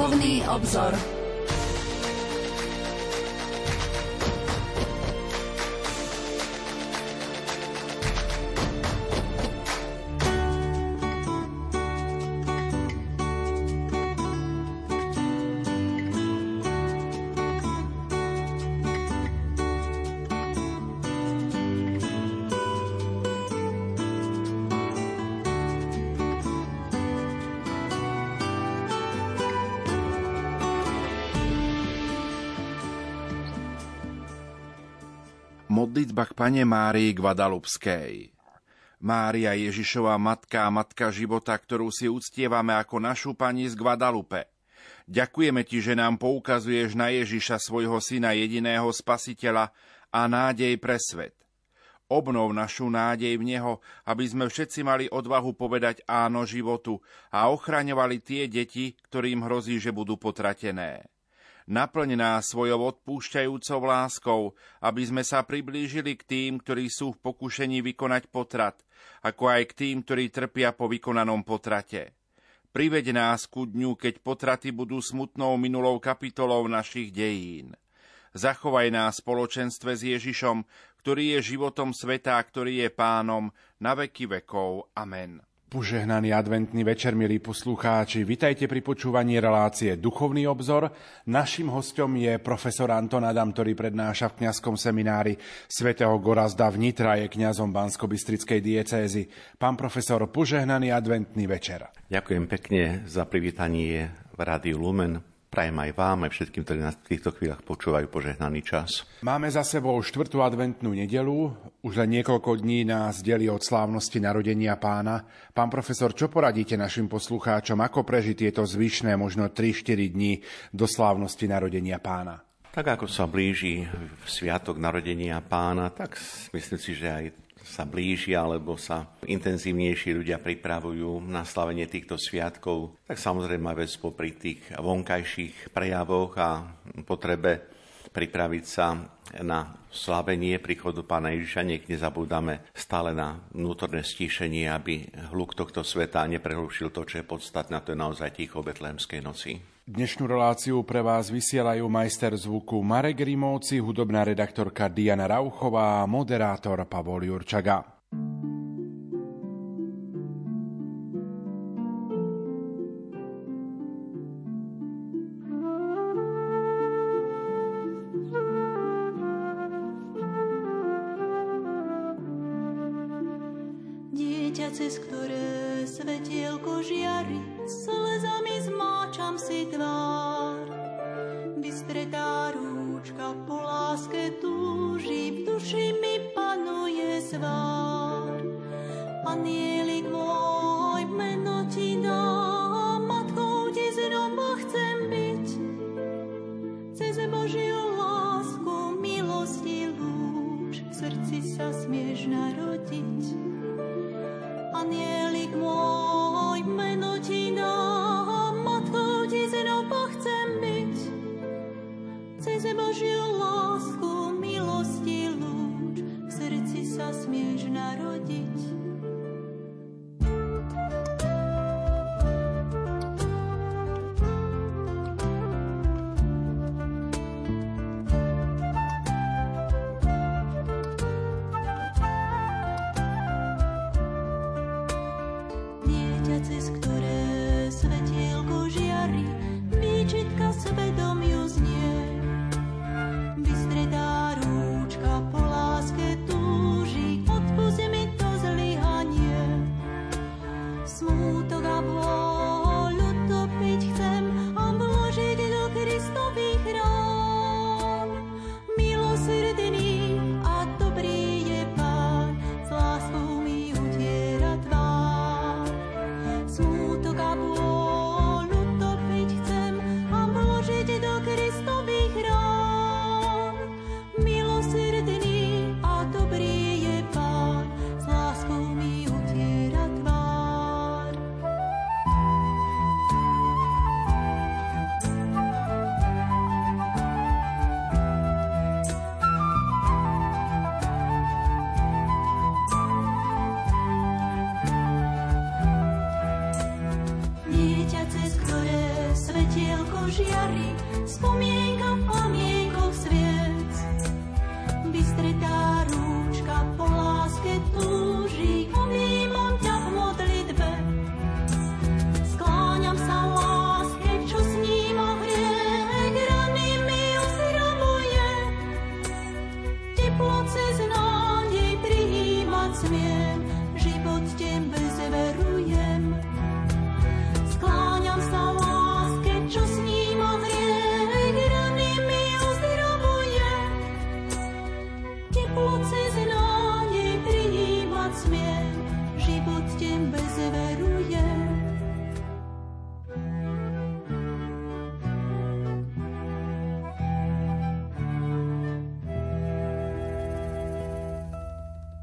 Duchovný obzor. Modlitba k Pane Márii Guadalupskej. Mária Ježišová matka a matka života, ktorú si uctievame ako našu pani z Guadalupe. Ďakujeme ti, že nám poukazuješ na Ježiša, svojho syna jediného spasiteľa a nádej pre svet. Obnov našu nádej v Neho, aby sme všetci mali odvahu povedať áno životu a ochraňovali tie deti, ktorým hrozí, že budú potratené. Naplň nás svojou odpúšťajúcou láskou, aby sme sa priblížili k tým, ktorí sú v pokušení vykonať potrat, ako aj k tým, ktorí trpia po vykonanom potrate. Priveď nás ku dňu, keď potraty budú smutnou minulou kapitolou našich dejín. Zachovaj nás spoločenstve s Ježišom, ktorý je životom sveta ktorý je pánom na veky vekov. Amen. Požehnaný adventný večer, milí poslucháči. Vitajte pri počúvaní relácie Duchovný obzor. Našim hostom je profesor Anton Adam, ktorý prednáša v kňazskom seminári svätého Gorazda v Nitra, je kňazom Bansko-Bystrickej diecézy. Pán profesor, požehnaný adventný večer. Ďakujem pekne za privítanie v Rádiu Lumen. Prajem aj vám, aj všetkým, ktorí nás v týchto chvíľach počúvajú požehnaný čas. Máme za sebou štvrtú adventnú nedelu. Už len niekoľko dní nás delí od slávnosti narodenia pána. Pán profesor, čo poradíte našim poslucháčom, ako prežiť tieto zvyšné, možno 3-4 dní do slávnosti narodenia pána? Tak ako sa blíži sviatok narodenia pána, tak myslím si, že aj sa blíži alebo sa intenzívnejšie ľudia pripravujú na slavenie týchto sviatkov, tak samozrejme vec popri tých vonkajších prejavoch a potrebe pripraviť sa na slavenie príchodu Pána Ježiša, nech nezabúdame stále na vnútorné stíšenie, aby hluk tohto sveta neprehlušil to, čo je podstatné, a to je naozaj ticho Betlémskej noci. Dnešnú reláciu pre vás vysielajú majster zvuku Marek Rimovci, hudobná redaktorka Diana Rauchová a moderátor Pavol Jurčaga. Smutok a bôľ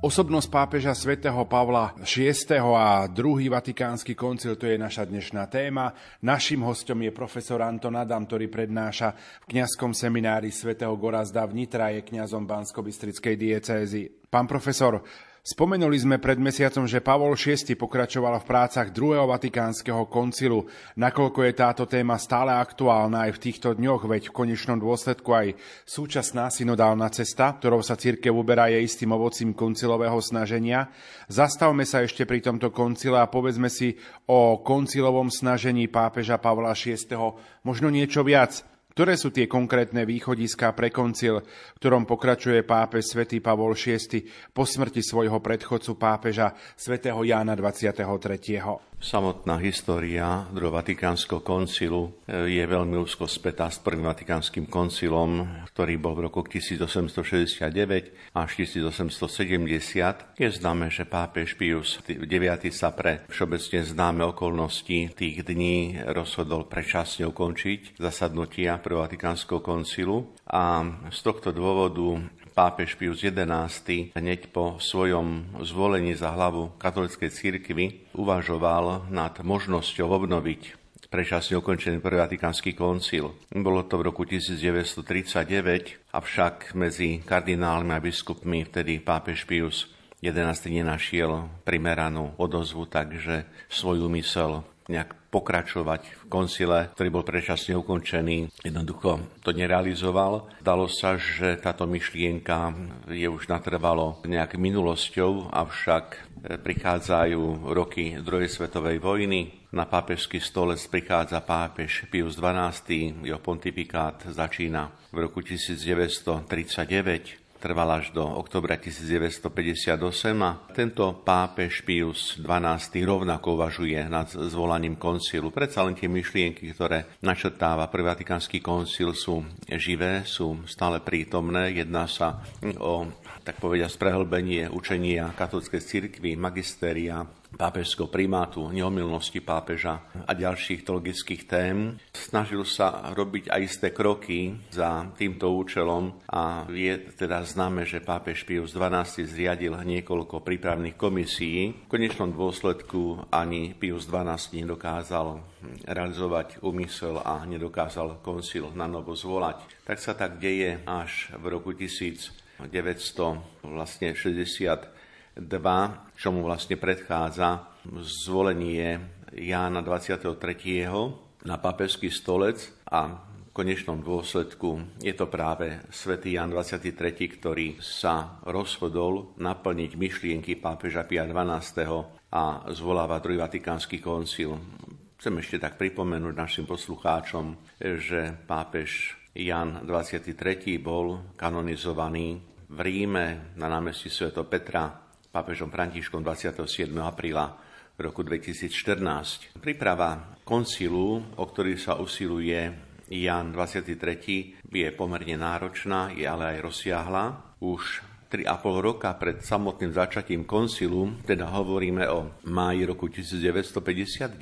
Osobnosť pápeža svätého Pavla VI. a druhý Vatikánsky koncil, to je naša dnešná téma. Naším hostom je profesor Anton Adam, ktorý prednáša v kňazskom seminári svätého Gorazda v Nitra, je kňazom Bansko-Bystrickej diecézy. Pán profesor, Spomenuli sme pred mesiacom, že Pavol VI pokračoval v prácach druhého vatikánskeho koncilu. Nakoľko je táto téma stále aktuálna aj v týchto dňoch, veď v konečnom dôsledku aj súčasná synodálna cesta, ktorou sa církev uberá, je istým ovocím koncilového snaženia. Zastavme sa ešte pri tomto koncile a povedzme si o koncilovom snažení pápeža Pavla VI. možno niečo viac. Ktoré sú tie konkrétne východiská pre koncil, ktorom pokračuje pápež svätý Pavol VI po smrti svojho predchodcu pápeža svätého Jána 23. Samotná história druhého Vatikánskeho koncilu eh, je veľmi úzko spätá s prvým Vatikánskym koncilom, ktorý bol v roku 1869 až 1870. Je známe, že pápež Pius IX sa pre všeobecne známe okolnosti tých dní rozhodol predčasne ukončiť zasadnutia prvého Vatikánskeho koncilu a z tohto dôvodu pápež Pius XI hneď po svojom zvolení za hlavu katolíckej cirkvi uvažoval nad možnosťou obnoviť prečasne ukončený prvý Vatikánsky koncil. Bolo to v roku 1939, avšak medzi kardinálmi a biskupmi vtedy pápež Pius 11. nenašiel primeranú odozvu, takže svoj úmysel nejak pokračovať v koncile, ktorý bol predčasne ukončený. Jednoducho to nerealizoval. Dalo sa, že táto myšlienka je už natrvalo nejak minulosťou, avšak e, prichádzajú roky druhej svetovej vojny. Na pápežský stolec prichádza pápež Pius XII. Jeho pontifikát začína v roku 1939 trval až do oktobra 1958 a tento pápež Pius XII rovnako uvažuje nad zvolaním koncilu. Predsa len tie myšlienky, ktoré načrtáva prvý Vatikánsky koncil sú živé, sú stále prítomné. Jedná sa o tak povedia, prehlbenie učenia katolíckej cirkvi, magistéria, pápežského primátu, neomilnosti pápeža a ďalších teologických tém. Snažil sa robiť aj isté kroky za týmto účelom a je teda známe, že pápež Pius XII zriadil niekoľko prípravných komisií. V konečnom dôsledku ani Pius XII nedokázal realizovať úmysel a nedokázal koncil na novo zvolať. Tak sa tak deje až v roku 1000 962, čomu vlastne predchádza zvolenie Jána 23. na papežský stolec a v konečnom dôsledku je to práve svätý Ján 23., ktorý sa rozhodol naplniť myšlienky pápeža Pia XII. a zvoláva druhý Vatikánsky koncil. Chcem ešte tak pripomenúť našim poslucháčom, že pápež Jan 23. bol kanonizovaný v Ríme na námestí Sv. Petra pápežom Františkom 27. apríla roku 2014. Príprava koncilu, o ktorý sa usiluje Jan 23. je pomerne náročná, je ale aj rozsiahla. Už 3,5 roka pred samotným začatím koncilu, teda hovoríme o máji roku 1959,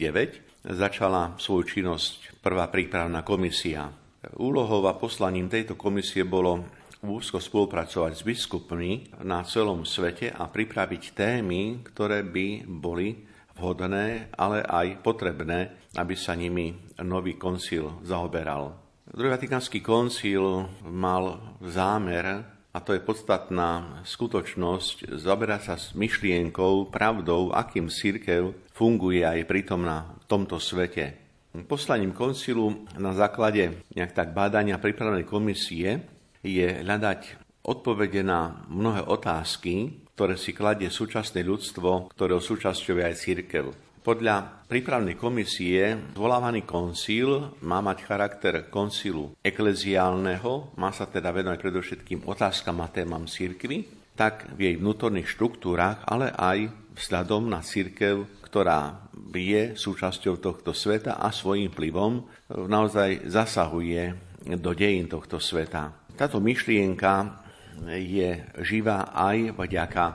začala svoju činnosť prvá prípravná komisia Úlohou a poslaním tejto komisie bolo úzko spolupracovať s biskupmi na celom svete a pripraviť témy, ktoré by boli vhodné, ale aj potrebné, aby sa nimi nový koncil zaoberal. Druhý Vatikánsky koncil mal zámer, a to je podstatná skutočnosť, zaberať sa s myšlienkou, pravdou, akým církev funguje aj pritom na tomto svete Poslaním koncilu na základe nejak tak bádania prípravnej komisie je hľadať odpovede na mnohé otázky, ktoré si kladie súčasné ľudstvo, ktorého súčasťou je aj církev. Podľa prípravnej komisie zvolávaný koncil má mať charakter koncilu ekleziálneho, má sa teda venovať predovšetkým otázkam a témam církvy, tak v jej vnútorných štruktúrach, ale aj vzhľadom na církev, ktorá je súčasťou tohto sveta a svojím vplyvom naozaj zasahuje do dejín tohto sveta. Táto myšlienka je živá aj vďaka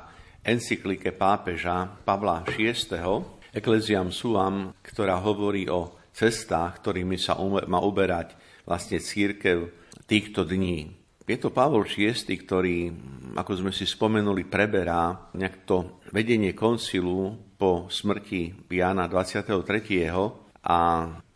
encyklike pápeža Pavla VI. Ecclesiam Suam, ktorá hovorí o cestách, ktorými sa má uberať vlastne církev týchto dní. Je to Pavol VI, ktorý, ako sme si spomenuli, preberá nejak to vedenie koncilu po smrti Jana 23. A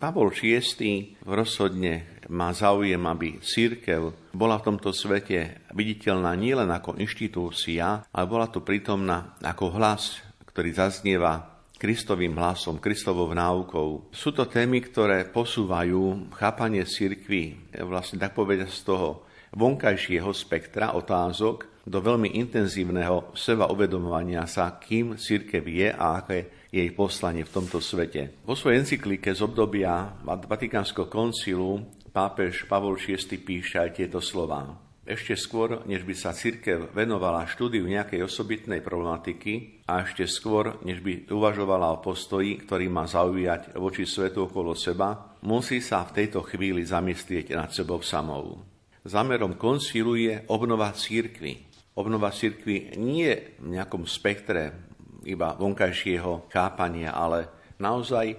Pavol VI rozhodne má záujem, aby církev bola v tomto svete viditeľná nielen ako inštitúcia, ale bola tu prítomná ako hlas, ktorý zaznieva Kristovým hlasom, Kristovou náukou. Sú to témy, ktoré posúvajú chápanie cirkvy, vlastne tak povedať z toho vonkajšieho spektra otázok, do veľmi intenzívneho seba uvedomovania sa, kým církev je a aké je jej poslanie v tomto svete. Vo svojej encyklike z obdobia Vatikánskeho koncilu pápež Pavol VI píše aj tieto slova. Ešte skôr, než by sa církev venovala štúdiu nejakej osobitnej problematiky a ešte skôr, než by uvažovala o postoji, ktorý má zaujať voči svetu okolo seba, musí sa v tejto chvíli zamyslieť nad sebou samou. Zámerom koncilu je obnova církvy, obnova cirkvi nie v nejakom spektre iba vonkajšieho chápania, ale naozaj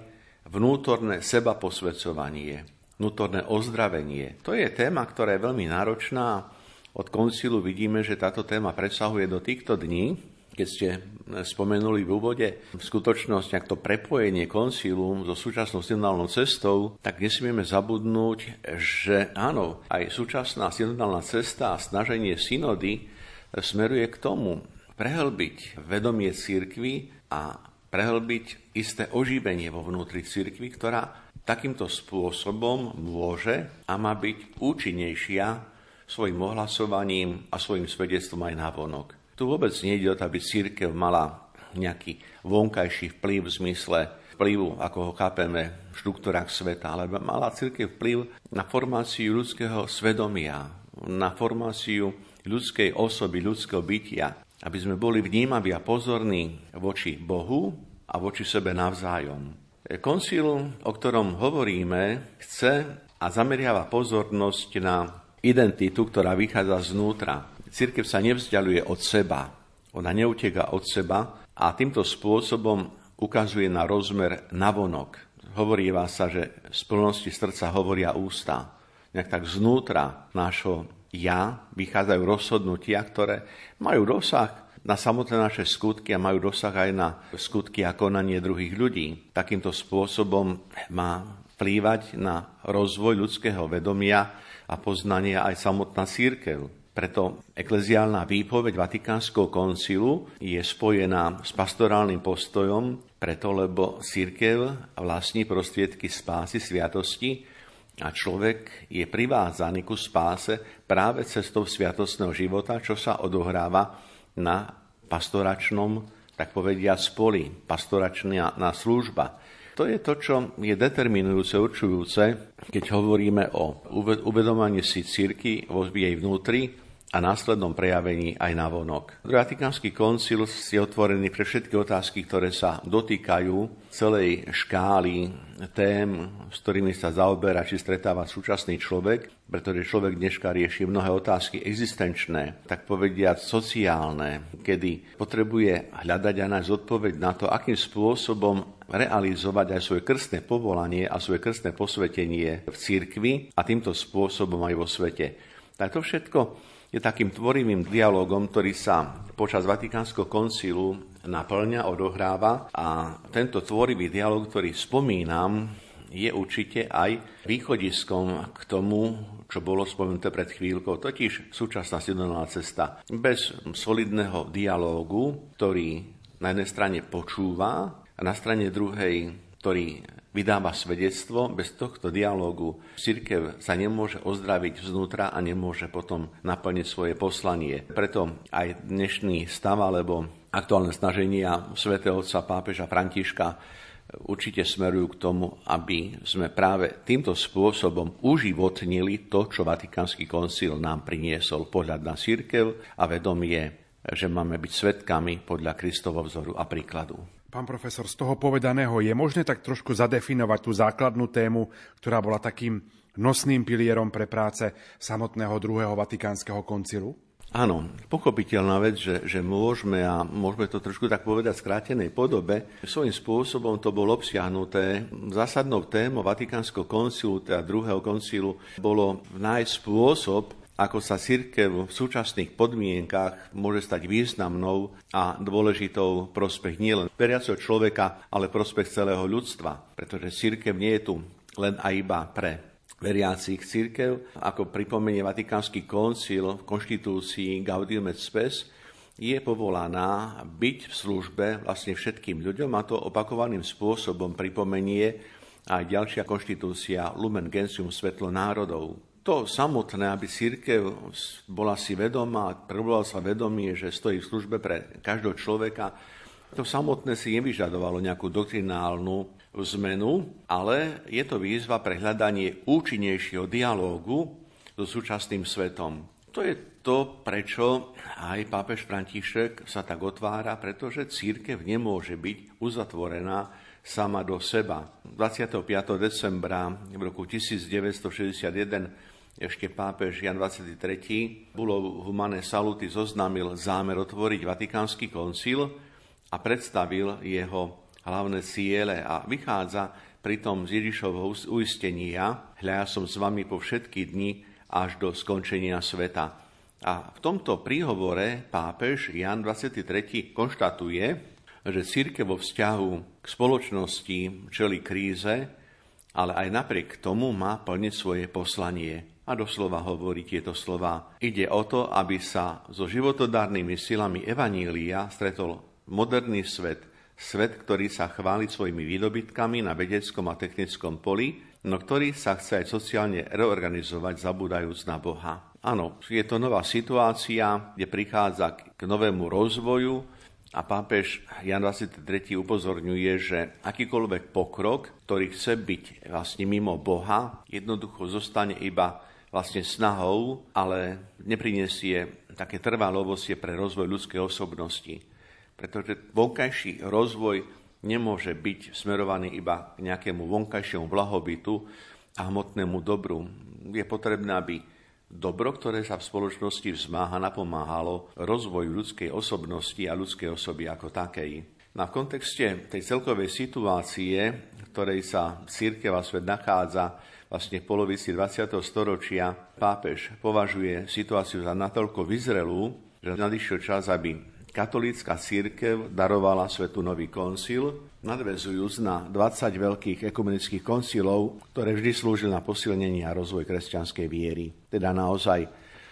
vnútorné seba posvedcovanie, vnútorné ozdravenie. To je téma, ktorá je veľmi náročná. Od koncilu vidíme, že táto téma presahuje do týchto dní, keď ste spomenuli v úvode v skutočnosť, ak to prepojenie koncilu so súčasnou synodálnou cestou, tak nesmieme zabudnúť, že áno, aj súčasná synodálna cesta a snaženie synody smeruje k tomu prehlbiť vedomie církvy a prehlbiť isté oživenie vo vnútri církvy, ktorá takýmto spôsobom môže a má byť účinnejšia svojim ohlasovaním a svojim svedectvom aj na vonok. Tu vôbec nejde o to, aby církev mala nejaký vonkajší vplyv v zmysle vplyvu, ako ho chápeme v štruktúrach sveta, ale mala církev vplyv na formáciu ľudského svedomia, na formáciu ľudskej osoby, ľudského bytia, aby sme boli vnímaví a pozorní voči Bohu a voči sebe navzájom. Koncil, o ktorom hovoríme, chce a zameriava pozornosť na identitu, ktorá vychádza znútra. Cirkev sa nevzdialuje od seba, ona neuteka od seba a týmto spôsobom ukazuje na rozmer navonok. Hovorí sa, že z plnosti srdca hovoria ústa. Nejak tak znútra nášho ja vychádzajú rozhodnutia, ktoré majú dosah na samotné naše skutky a majú dosah aj na skutky a konanie druhých ľudí. Takýmto spôsobom má vplývať na rozvoj ľudského vedomia a poznania aj samotná církev. Preto ekleziálna výpoveď Vatikánskeho koncilu je spojená s pastorálnym postojom, preto lebo církev vlastní prostriedky spásy sviatosti, a človek je privázaný ku spáse práve cestou sviatostného života, čo sa odohráva na pastoračnom, tak povedia, spoli, pastoračná služba. To je to, čo je determinujúce, určujúce, keď hovoríme o uvedomovaní si círky vo jej vnútri, a následnom prejavení aj na vonok. Vatikánsky koncil je otvorený pre všetky otázky, ktoré sa dotýkajú celej škály tém, s ktorými sa zaoberá či stretáva súčasný človek, pretože človek dneška rieši mnohé otázky existenčné, tak povediať sociálne, kedy potrebuje hľadať a nájsť odpoveď na to, akým spôsobom realizovať aj svoje krstné povolanie a svoje krstné posvetenie v cirkvi a týmto spôsobom aj vo svete. Tak to všetko je takým tvorivým dialogom, ktorý sa počas Vatikánskeho koncilu naplňa, odohráva a tento tvorivý dialog, ktorý spomínam, je určite aj východiskom k tomu, čo bolo spomenuté pred chvíľkou, totiž súčasná synodálna cesta. Bez solidného dialógu, ktorý na jednej strane počúva a na strane druhej, ktorý vydáva svedectvo. Bez tohto dialógu církev sa nemôže ozdraviť vznútra a nemôže potom naplniť svoje poslanie. Preto aj dnešný stav alebo aktuálne snaženia svätého otca pápeža Františka určite smerujú k tomu, aby sme práve týmto spôsobom uživotnili to, čo Vatikánsky koncil nám priniesol, pohľad na církev a vedomie, že máme byť svetkami podľa Kristovo vzoru a príkladu. Pán profesor, z toho povedaného je možné tak trošku zadefinovať tú základnú tému, ktorá bola takým nosným pilierom pre práce samotného druhého Vatikánskeho koncilu? Áno, pochopiteľná vec, že, že môžeme a môžeme to trošku tak povedať v skrátenej podobe. Svojím spôsobom to bolo obsiahnuté. Zásadnou témou Vatikánskeho koncilu, teda druhého koncilu, bolo nájsť spôsob, ako sa církev v súčasných podmienkach môže stať významnou a dôležitou prospech nielen veriaceho človeka, ale prospech celého ľudstva. Pretože církev nie je tu len a iba pre veriacich církev, ako pripomenie Vatikánsky koncil v konštitúcii Gaudium et Spes, je povolaná byť v službe vlastne všetkým ľuďom a to opakovaným spôsobom pripomenie aj ďalšia konštitúcia Lumen Gentium Svetlo národov. To samotné, aby církev bola si vedomá, prebovala sa vedomie, že stojí v službe pre každého človeka, to samotné si nevyžadovalo nejakú doktrinálnu zmenu, ale je to výzva pre hľadanie účinnejšieho dialógu so súčasným svetom. To je to, prečo aj pápež František sa tak otvára, pretože církev nemôže byť uzatvorená sama do seba. 25. decembra v roku 1961 ešte pápež Jan 23. bolo Humane Saluty zoznámil zámer otvoriť Vatikánsky koncil a predstavil jeho hlavné ciele a vychádza pritom z Ježišovho uistenia, hľa ja som s vami po všetky dni až do skončenia sveta. A v tomto príhovore pápež Jan 23. konštatuje, že círke vo vzťahu k spoločnosti čeli kríze, ale aj napriek tomu má plniť svoje poslanie. A doslova hovorí tieto slova. Ide o to, aby sa so životodárnymi silami Evanília stretol moderný svet, Svet, ktorý sa chváli svojimi výdobytkami na vedeckom a technickom poli, no ktorý sa chce aj sociálne reorganizovať, zabúdajúc na Boha. Áno, je to nová situácia, kde prichádza k novému rozvoju a pápež Jan 23. upozorňuje, že akýkoľvek pokrok, ktorý chce byť vlastne mimo Boha, jednoducho zostane iba vlastne snahou, ale neprinesie také trvalé ovocie pre rozvoj ľudskej osobnosti pretože vonkajší rozvoj nemôže byť smerovaný iba k nejakému vonkajšiemu blahobytu a hmotnému dobru. Je potrebné, aby dobro, ktoré sa v spoločnosti vzmáha, napomáhalo rozvoju ľudskej osobnosti a ľudskej osoby ako takej. V kontexte tej celkovej situácie, v ktorej sa církev a svet nachádza vlastne v polovici 20. storočia, pápež považuje situáciu za natoľko vyzrelú, že nadišiel čas, aby katolícka církev darovala svetu nový koncil, nadvezujúc na 20 veľkých ekumenických koncilov, ktoré vždy slúžili na posilnenie a rozvoj kresťanskej viery. Teda naozaj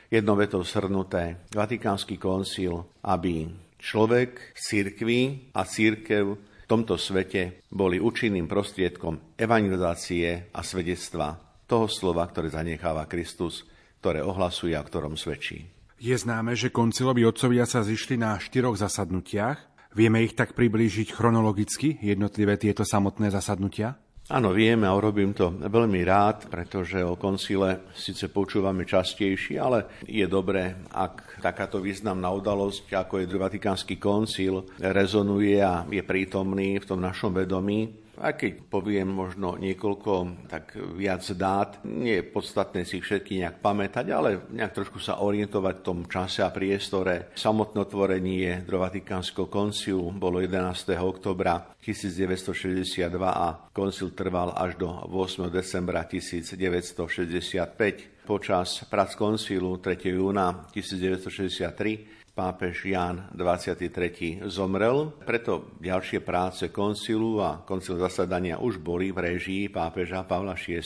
jednovetou shrnuté Vatikánsky koncil, aby človek, církvi a církev v tomto svete boli účinným prostriedkom evangelizácie a svedectva toho slova, ktoré zanecháva Kristus, ktoré ohlasuje a ktorom svedčí. Je známe, že konciloví otcovia sa zišli na štyroch zasadnutiach. Vieme ich tak priblížiť chronologicky, jednotlivé tieto samotné zasadnutia? Áno, vieme a urobím to veľmi rád, pretože o koncile síce počúvame častejšie, ale je dobré, ak takáto významná udalosť, ako je Vatikánsky koncil, rezonuje a je prítomný v tom našom vedomí, aj keď poviem možno niekoľko tak viac dát, nie je podstatné si všetky nejak pamätať, ale nejak trošku sa orientovať v tom čase a priestore. Samotné otvorenie Vatikánskeho konciu bolo 11. oktobra 1962 a koncil trval až do 8. decembra 1965. Počas prac koncilu 3. júna 1963 pápež Ján 23. zomrel, preto ďalšie práce koncilu a koncil zasadania už boli v režii pápeža Pavla VI,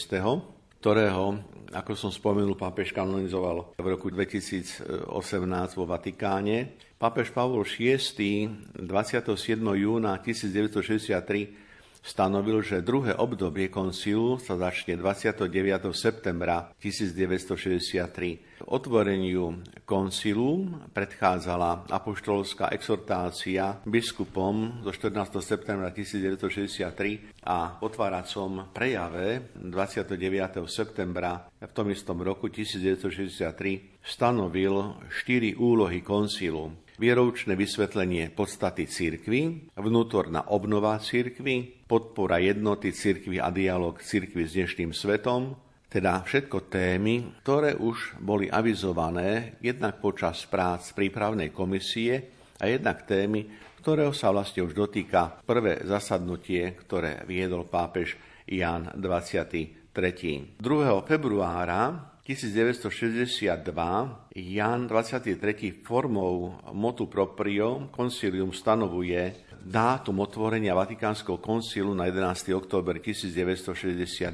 ktorého, ako som spomenul, pápež kanonizoval v roku 2018 vo Vatikáne. Pápež Pavol VI 27. júna 1963 stanovil, že druhé obdobie koncilu sa začne 29. septembra 1963. Otvoreniu koncilu predchádzala apoštolská exhortácia biskupom zo 14. septembra 1963 a otváracom prejave 29. septembra v tom istom roku 1963 stanovil štyri úlohy koncilu vieroučné vysvetlenie podstaty církvy, vnútorná obnova církvy, podpora jednoty církvy a dialog církvy s dnešným svetom, teda všetko témy, ktoré už boli avizované jednak počas prác prípravnej komisie a jednak témy, ktorého sa vlastne už dotýka prvé zasadnutie, ktoré viedol pápež Jan 23. 2. februára 1962 Jan 23. formou motu proprio concilium stanovuje dátum otvorenia Vatikánskeho koncilu na 11. október 1962.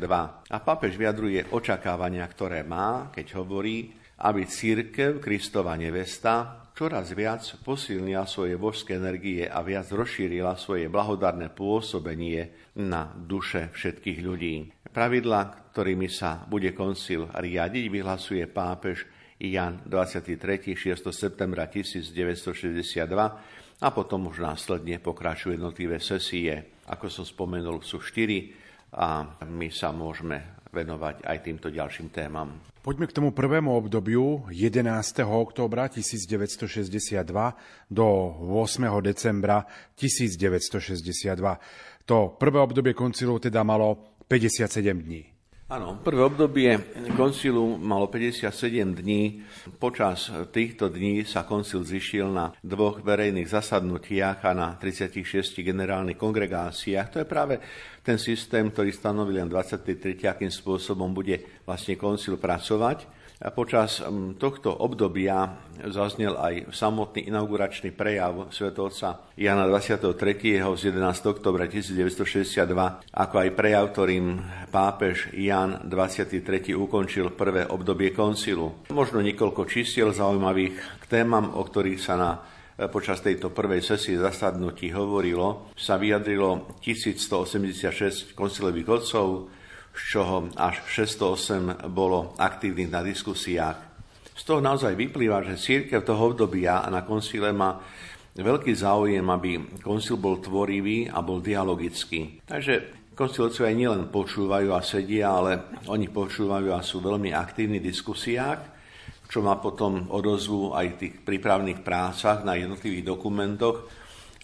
A pápež vyjadruje očakávania, ktoré má, keď hovorí, aby církev, Kristova nevesta, čoraz viac posilnila svoje božské energie a viac rozšírila svoje blahodarné pôsobenie na duše všetkých ľudí. Pravidla, ktorými sa bude koncil riadiť, vyhlasuje pápež Jan 23. 6. septembra 1962 a potom už následne pokračujú jednotlivé sesie. Ako som spomenul, sú štyri a my sa môžeme venovať aj týmto ďalším témam. Poďme k tomu prvému obdobiu 11. októbra 1962 do 8. decembra 1962. To prvé obdobie koncilu teda malo 57 dní. Áno, prvé obdobie koncilu malo 57 dní. Počas týchto dní sa koncil zišiel na dvoch verejných zasadnutiach a na 36 generálnych kongregáciách. To je práve ten systém, ktorý stanovil len 23. akým spôsobom bude vlastne koncil pracovať. Počas mm, tohto obdobia zaznel aj samotný inauguračný prejav svetovca Jana 23. z 11. oktobra 1962, ako aj prejav, ktorým pápež Jan 23. ukončil prvé obdobie koncilu. Možno niekoľko čísiel zaujímavých k témam, o ktorých sa na e, počas tejto prvej sesie zasadnutí hovorilo, sa vyjadrilo 1186 koncilových odcov, z čoho až 608 bolo aktívnych na diskusiách. Z toho naozaj vyplýva, že církev toho obdobia na koncile má veľký záujem, aby koncil bol tvorivý a bol dialogický. Takže koncilcovia nielen počúvajú a sedia, ale oni počúvajú a sú veľmi aktívni v diskusiách, čo má potom odozvu aj v tých prípravných prácach na jednotlivých dokumentoch,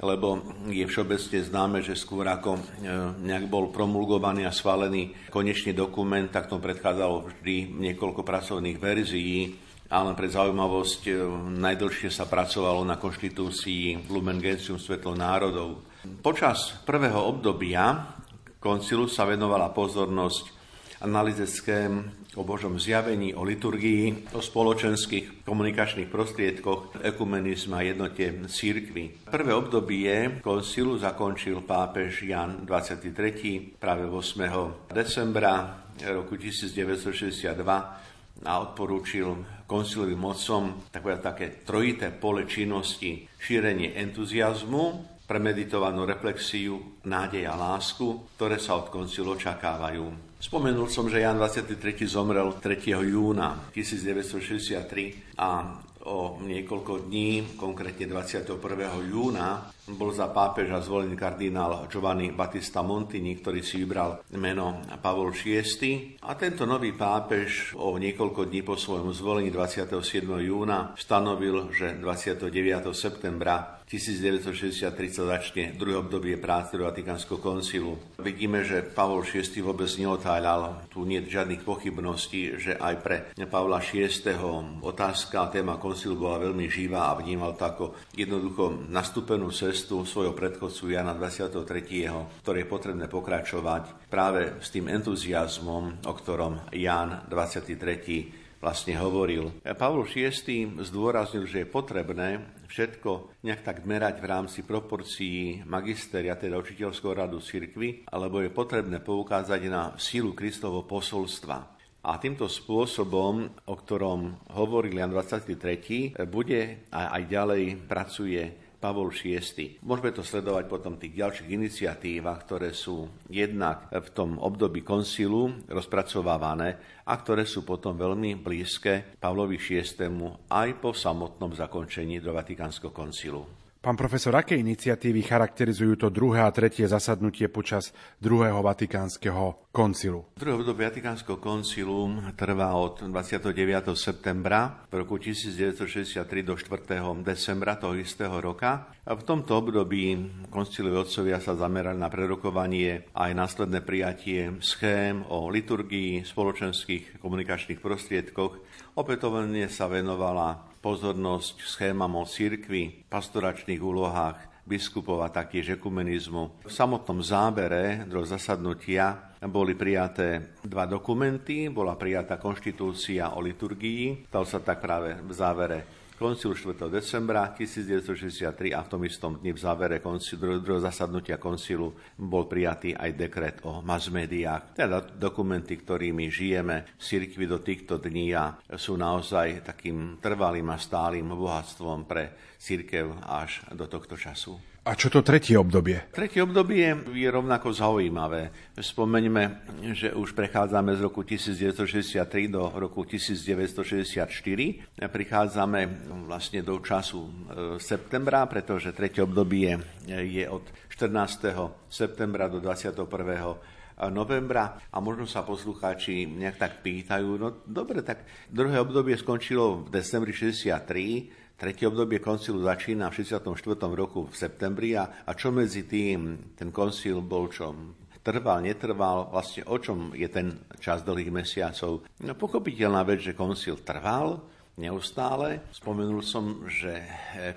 lebo je všeobecne známe, že skôr ako e, nejak bol promulgovaný a schválený konečný dokument, tak tomu predchádzalo vždy niekoľko pracovných verzií, ale pre zaujímavosť e, najdlhšie sa pracovalo na konštitúcii Lumen Gentium Svetlo národov. Počas prvého obdobia koncilu sa venovala pozornosť analýze schém o Božom zjavení, o liturgii, o spoločenských komunikačných prostriedkoch, ekumenizme a jednote církvy. Prvé obdobie koncilu zakončil pápež Jan 23. práve 8. decembra roku 1962 a odporúčil koncilovým mocom takové také trojité pole činnosti, šírenie entuziasmu, premeditovanú reflexiu, nádej a lásku, ktoré sa od koncilu očakávajú. Spomenul som, že Jan 23. zomrel 3. júna 1963 a o niekoľko dní, konkrétne 21. júna, bol za pápeža zvolený kardinál Giovanni Battista Montini, ktorý si vybral meno Pavol VI. A tento nový pápež o niekoľko dní po svojom zvolení 27. júna stanovil, že 29. septembra 1963 sa začne druhé obdobie práce Vatikánskeho koncilu. Vidíme, že Pavol VI vôbec neotáľal. Tu nie je žiadnych pochybností, že aj pre Pavla VI otázka a téma koncilu bola veľmi živá a vnímal to ako jednoducho nastúpenú cestu svojho predchodcu Jana 23., ktoré je potrebné pokračovať práve s tým entuziasmom, o ktorom Jan 23 vlastne hovoril. Pavol VI zdôraznil, že je potrebné všetko nejak tak merať v rámci proporcií magisteria, teda učiteľského radu cirkvy, alebo je potrebné poukázať na sílu Kristovo posolstva. A týmto spôsobom, o ktorom hovoril Jan 23., bude a aj ďalej pracuje Pavol VI. Môžeme to sledovať potom v tých ďalších iniciatívach, ktoré sú jednak v tom období koncilu rozpracovávané a ktoré sú potom veľmi blízke Pavlovi VI. aj po samotnom zakončení do Vatikánskeho koncilu. Pán profesor, aké iniciatívy charakterizujú to druhé a tretie zasadnutie počas druhého vatikánskeho koncilu? Druhé obdobie Vatikánskeho koncilu trvá od 29. septembra v roku 1963 do 4. decembra toho istého roka. A v tomto období koncilovi otcovia sa zamerali na prerokovanie aj následné prijatie schém o liturgii, spoločenských komunikačných prostriedkoch. Opätovne sa venovala pozornosť schémam o cirkvi, pastoračných úlohách biskupov a taktiež ekumenizmu. V samotnom zábere do zasadnutia boli prijaté dva dokumenty. Bola prijatá konštitúcia o liturgii, stal sa tak práve v závere koncilu 4. decembra 1963 a v tom istom dni v závere koncilu, druhého zasadnutia koncilu bol prijatý aj dekret o mass médiách, teda dokumenty, ktorými žijeme v cirkvi do týchto dní a sú naozaj takým trvalým a stálym bohatstvom pre církev až do tohto času. A čo to tretie obdobie? Tretie obdobie je rovnako zaujímavé. Spomeňme, že už prechádzame z roku 1963 do roku 1964. Prichádzame vlastne do času e, septembra, pretože tretie obdobie je od 14. septembra do 21 novembra a možno sa poslucháči nejak tak pýtajú, no dobre, tak druhé obdobie skončilo v decembri 63, Tretie obdobie koncilu začína v 64. roku v septembri a, a čo medzi tým ten koncil bol čo trval, netrval, vlastne o čom je ten čas dlhých mesiacov. No pochopiteľná vec, že koncil trval, neustále. Spomenul som, že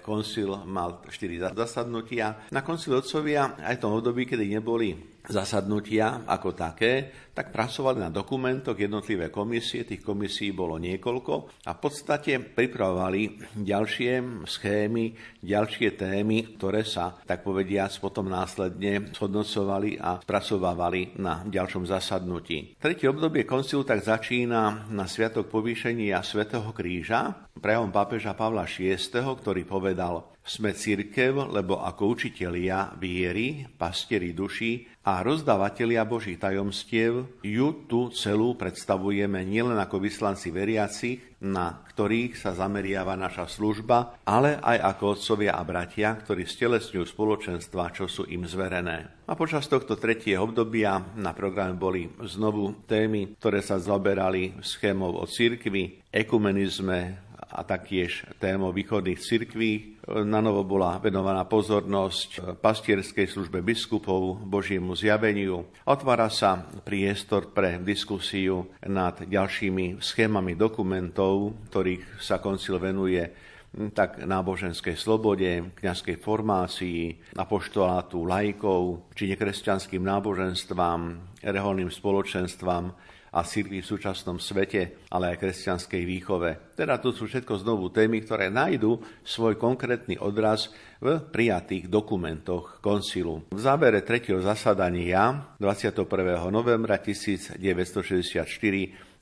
koncil mal 4 zasadnutia. Na koncil otcovia aj v tom období, kedy neboli zasadnutia ako také, tak pracovali na dokumentoch jednotlivé komisie, tých komisí bolo niekoľko a v podstate pripravovali ďalšie schémy, ďalšie témy, ktoré sa, tak povediac, potom následne zhodnocovali a spracovávali na ďalšom zasadnutí. Tretie obdobie koncilu tak začína na Sviatok povýšenia Svetého kríža, prejavom pápeža Pavla VI, ktorý povedal sme církev, lebo ako učitelia viery, pastieri duší a rozdavatelia Božích tajomstiev ju tu celú predstavujeme nielen ako vyslanci veriacich, na ktorých sa zameriava naša služba, ale aj ako otcovia a bratia, ktorí stelesňujú spoločenstva, čo sú im zverené. A počas tohto tretieho obdobia na programe boli znovu témy, ktoré sa zaberali schémou o cirkvi, ekumenizme, a taktiež témou východných cirkví. Na novo bola venovaná pozornosť pastierskej službe biskupov, Božiemu zjaveniu. Otvára sa priestor pre diskusiu nad ďalšími schémami dokumentov, ktorých sa koncil venuje tak náboženskej slobode, kňazskej formácii, apoštolátu lajkov, či nekresťanským náboženstvám, reholným spoločenstvám, a cirkvi v súčasnom svete, ale aj kresťanskej výchove. Teda to sú všetko znovu témy, ktoré nájdu svoj konkrétny odraz v prijatých dokumentoch koncilu. V závere tretieho zasadania 21. novembra 1964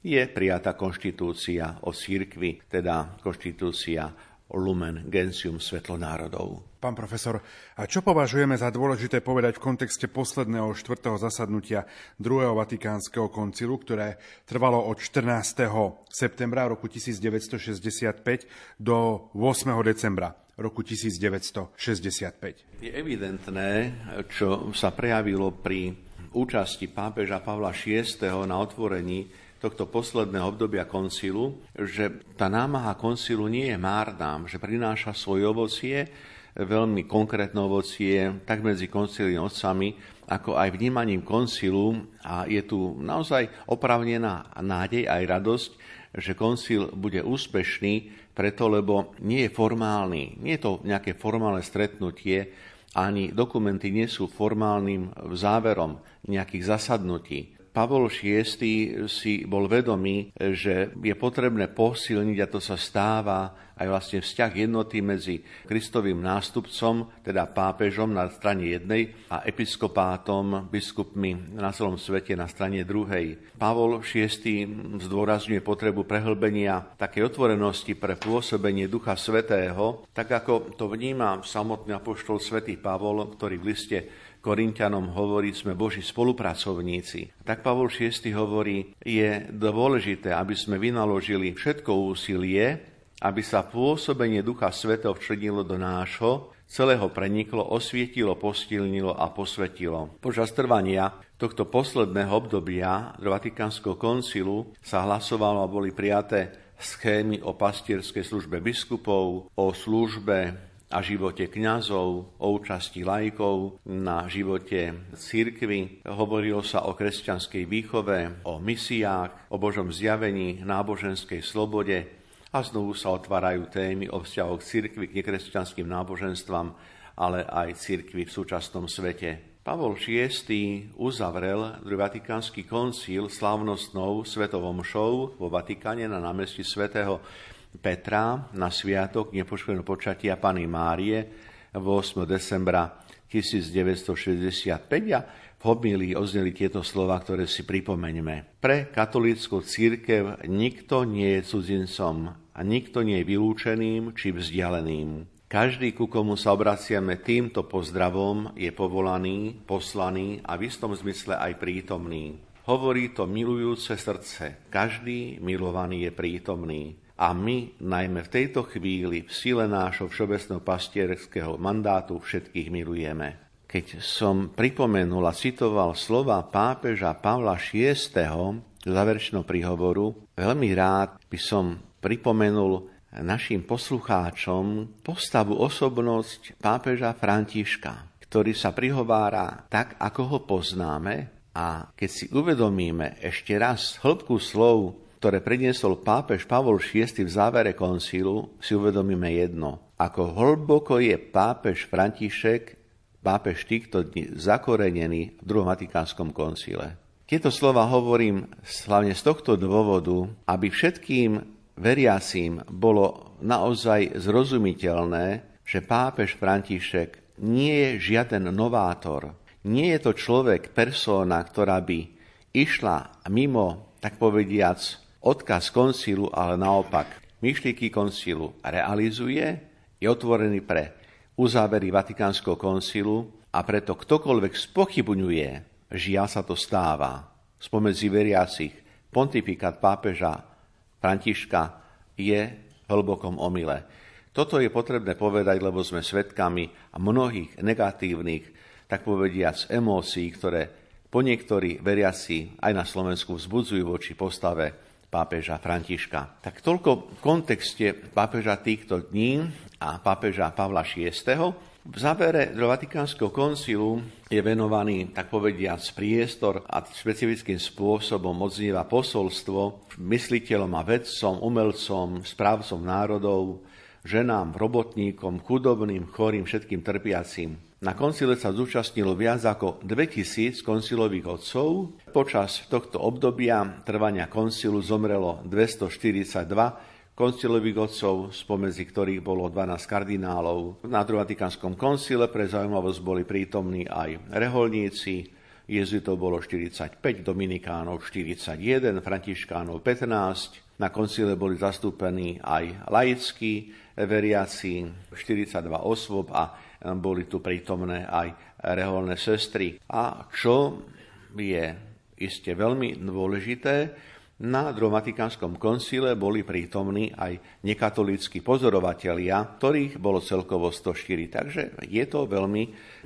je prijatá konštitúcia o cirkvi, teda konštitúcia Lumen Gentium Svetlo národov. Pán profesor, a čo považujeme za dôležité povedať v kontexte posledného štvrtého zasadnutia druhého Vatikánskeho koncilu, ktoré trvalo od 14. septembra roku 1965 do 8. decembra roku 1965? Je evidentné, čo sa prejavilo pri účasti pápeža Pavla VI. na otvorení tohto posledného obdobia koncilu, že tá námaha koncilu nie je márna, že prináša svoje ovocie, veľmi konkrétne ovocie, tak medzi koncilnými otcami, ako aj vnímaním koncilu a je tu naozaj opravnená nádej aj radosť, že koncil bude úspešný, preto lebo nie je formálny, nie je to nejaké formálne stretnutie, ani dokumenty nie sú formálnym záverom nejakých zasadnutí. Pavol VI si bol vedomý, že je potrebné posilniť, a to sa stáva aj vlastne vzťah jednoty medzi Kristovým nástupcom, teda pápežom na strane jednej a episkopátom, biskupmi na celom svete na strane druhej. Pavol VI zdôrazňuje potrebu prehlbenia takej otvorenosti pre pôsobenie Ducha Svetého, tak ako to vníma samotný apoštol svätý Pavol, ktorý v liste Korintianom hovorí, sme Boží spolupracovníci. Tak Pavol VI hovorí, je dôležité, aby sme vynaložili všetko úsilie, aby sa pôsobenie Ducha Svetov včlenilo do nášho, celého preniklo, osvietilo, postilnilo a posvetilo. Počas trvania tohto posledného obdobia do Vatikánskeho koncilu sa hlasovalo a boli prijaté schémy o pastierskej službe biskupov, o službe a živote kňazov, o účasti lajkov na živote církvy. Hovorilo sa o kresťanskej výchove, o misiách, o Božom zjavení, náboženskej slobode a znovu sa otvárajú témy o vzťahoch církvy k nekresťanským náboženstvám, ale aj církvy v súčasnom svete. Pavol VI uzavrel druhý Vatikánsky koncíl slávnostnou svetovom show vo Vatikáne na námestí svätého Petra na sviatok nepoškodeného počatia Pany Márie 8. decembra 1965 a v homílii ozneli tieto slova, ktoré si pripomeňme. Pre katolícku církev nikto nie je cudzincom a nikto nie je vylúčeným či vzdialeným. Každý, ku komu sa obraciame týmto pozdravom, je povolaný, poslaný a v istom zmysle aj prítomný. Hovorí to milujúce srdce. Každý milovaný je prítomný. A my, najmä v tejto chvíli, v sile nášho všeobecného pastierského mandátu, všetkých milujeme. Keď som pripomenul a citoval slova pápeža Pavla VI. záverečného príhovoru, veľmi rád by som pripomenul našim poslucháčom postavu osobnosť pápeža Františka, ktorý sa prihovára tak, ako ho poznáme a keď si uvedomíme ešte raz hĺbku slov ktoré predniesol pápež Pavol VI v závere koncilu, si uvedomíme jedno. Ako hlboko je pápež František, pápež týchto dní zakorenený v druhom Vatikánskom koncile. Tieto slova hovorím hlavne z tohto dôvodu, aby všetkým veriacím bolo naozaj zrozumiteľné, že pápež František nie je žiaden novátor. Nie je to človek, persona, ktorá by išla mimo, tak povediac, Odkaz koncilu ale naopak myšlienky koncilu realizuje, je otvorený pre uzávery Vatikánskeho koncilu a preto ktokoľvek spochybňuje, žiaľ sa to stáva, spomedzi veriacich, pontifikát pápeža Františka je v hlbokom omyle. Toto je potrebné povedať, lebo sme svedkami mnohých negatívnych, tak povediac, emócií, ktoré po niektorí veriaci aj na Slovensku vzbudzujú voči postave pápeža Františka. Tak toľko v kontexte pápeža týchto dní a pápeža Pavla VI. V závere do Vatikánskeho koncilu je venovaný, tak povediac, priestor a špecifickým spôsobom odznieva posolstvo mysliteľom a vedcom, umelcom, správcom národov, ženám, robotníkom, chudobným, chorým, všetkým trpiacim. Na koncile sa zúčastnilo viac ako 2000 koncilových otcov. Počas tohto obdobia trvania koncilu zomrelo 242 koncilových otcov, spomedzi ktorých bolo 12 kardinálov. Na druhom Vatikánskom koncile pre zaujímavosť boli prítomní aj reholníci, jezuitov bolo 45, dominikánov 41, františkánov 15. Na koncile boli zastúpení aj laickí veriaci, 42 osôb a boli tu prítomné aj reholné sestry. A čo je iste veľmi dôležité, na druhom koncile boli prítomní aj nekatolíckí pozorovatelia, ktorých bolo celkovo 104. Takže je to veľmi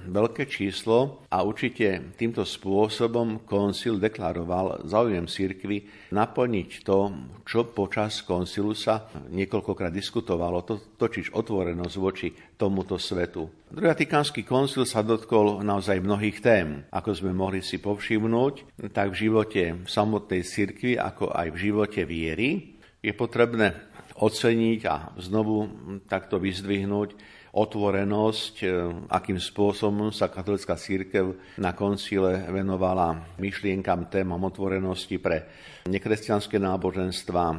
veľké číslo a určite týmto spôsobom koncil deklaroval záujem cirkvy naplniť to, čo počas koncilu sa niekoľkokrát diskutovalo, to, točiť otvorenosť voči tomuto svetu. Druhý Vatikánsky koncil sa dotkol naozaj mnohých tém. Ako sme mohli si povšimnúť, tak v živote samotnej cirkvi, ako aj v živote viery, je potrebné oceniť a znovu takto vyzdvihnúť otvorenosť, e, akým spôsobom sa katolická církev na koncile venovala myšlienkam, témam otvorenosti pre nekresťanské náboženstva, e,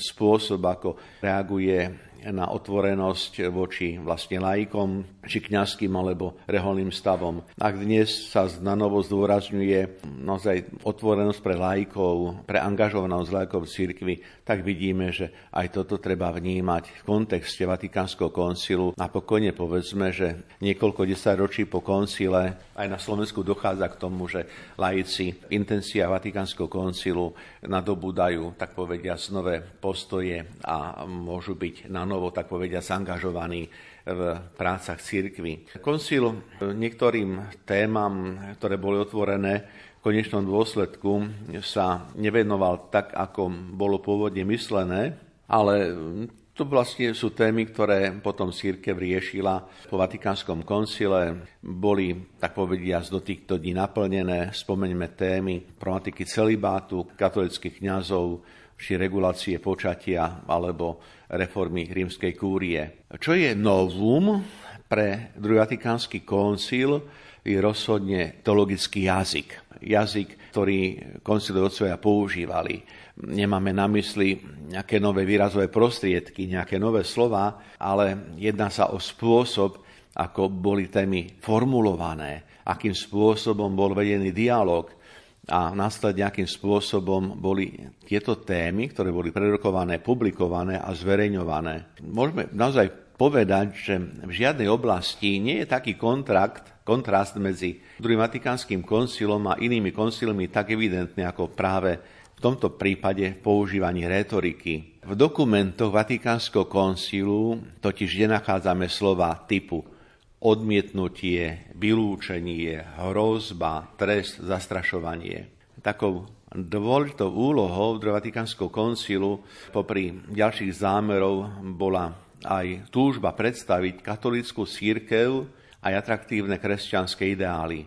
spôsob, ako reaguje na otvorenosť voči vlastne laikom, či kňazským alebo reholným stavom. Ak dnes sa na novo zdôrazňuje naozaj otvorenosť pre laikov, pre angažovanosť laikov v cirkvi, tak vidíme, že aj toto treba vnímať v kontexte Vatikánskeho koncilu. A pokojne povedzme, že niekoľko desaťročí po koncile aj na Slovensku dochádza k tomu, že laici intencia Vatikánskeho koncilu nadobúdajú, tak povedia, nové postoje a môžu byť na novo, tak povedia, zaangažovaní v prácach církvy. Koncil niektorým témam, ktoré boli otvorené, v konečnom dôsledku sa nevenoval tak, ako bolo pôvodne myslené, ale to vlastne sú témy, ktoré potom církev riešila po Vatikánskom koncile. Boli, tak povediať, do týchto dní naplnené. Spomeňme témy problematiky celibátu, katolických kňazov, či regulácie počatia alebo reformy rímskej kúrie. Čo je novum pre druhý Vatikánsky koncil, je rozhodne teologický jazyk. Jazyk, ktorý koncilové otcovia používali. Nemáme na mysli nejaké nové výrazové prostriedky, nejaké nové slova, ale jedná sa o spôsob, ako boli témy formulované, akým spôsobom bol vedený dialog a následne nejakým spôsobom boli tieto témy, ktoré boli prerokované, publikované a zverejňované. Môžeme naozaj povedať, že v žiadnej oblasti nie je taký kontrakt, kontrast medzi druhým vatikánskym koncilom a inými koncilmi tak evidentný ako práve v tomto prípade v používaní rétoriky. V dokumentoch Vatikánskeho koncilu totiž nenachádzame slova typu odmietnutie, vylúčenie, hrozba, trest, zastrašovanie. Takou dôležitou úlohou Vatikánskeho koncilu popri ďalších zámerov bola aj túžba predstaviť katolickú církev aj atraktívne kresťanské ideály.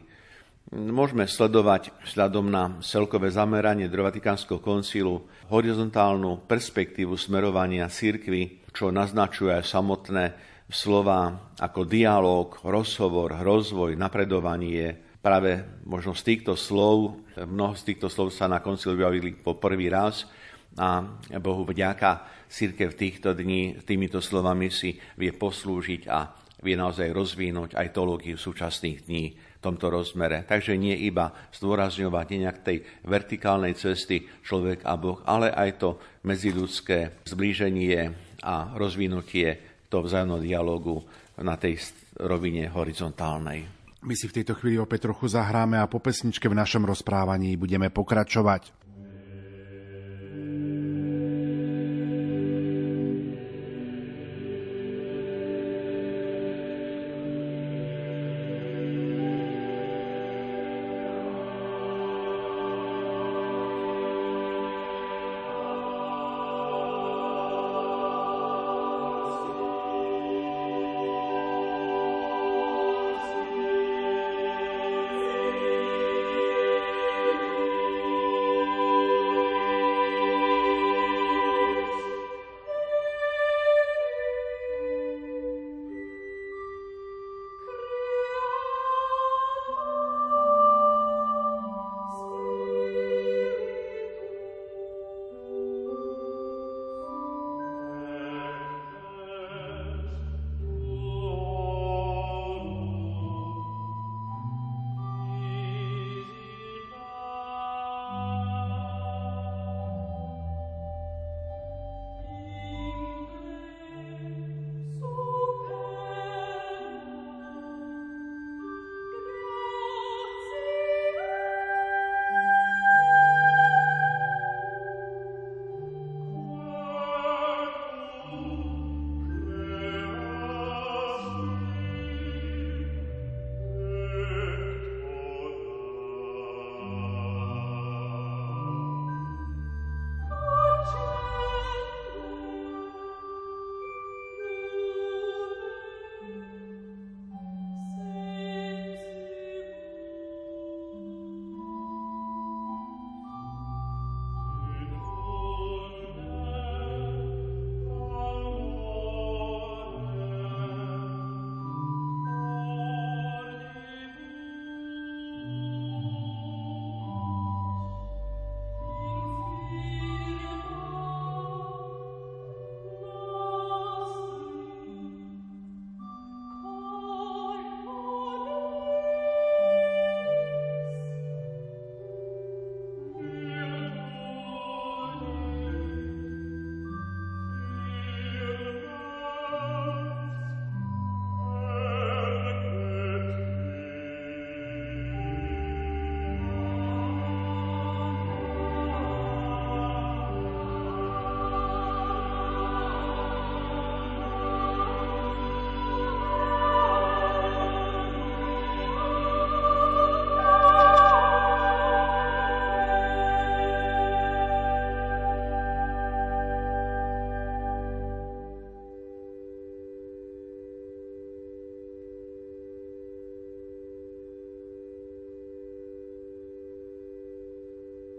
Môžeme sledovať vzhľadom na celkové zameranie Vatikánskeho koncilu horizontálnu perspektívu smerovania církvy, čo naznačuje aj samotné slova ako dialog, rozhovor, rozvoj, napredovanie. Práve možno z týchto slov, mnoho z týchto slov sa na konci objavili po prvý raz a Bohu vďaka církev týchto dní týmito slovami si vie poslúžiť a vie naozaj rozvinúť aj teológiu súčasných dní v tomto rozmere. Takže nie iba zdôrazňovať nejak tej vertikálnej cesty človek a Boh, ale aj to medziludské zblíženie a rozvinutie toho vzájomného dialogu na tej rovine horizontálnej. My si v tejto chvíli opäť trochu zahráme a po pesničke v našom rozprávaní budeme pokračovať.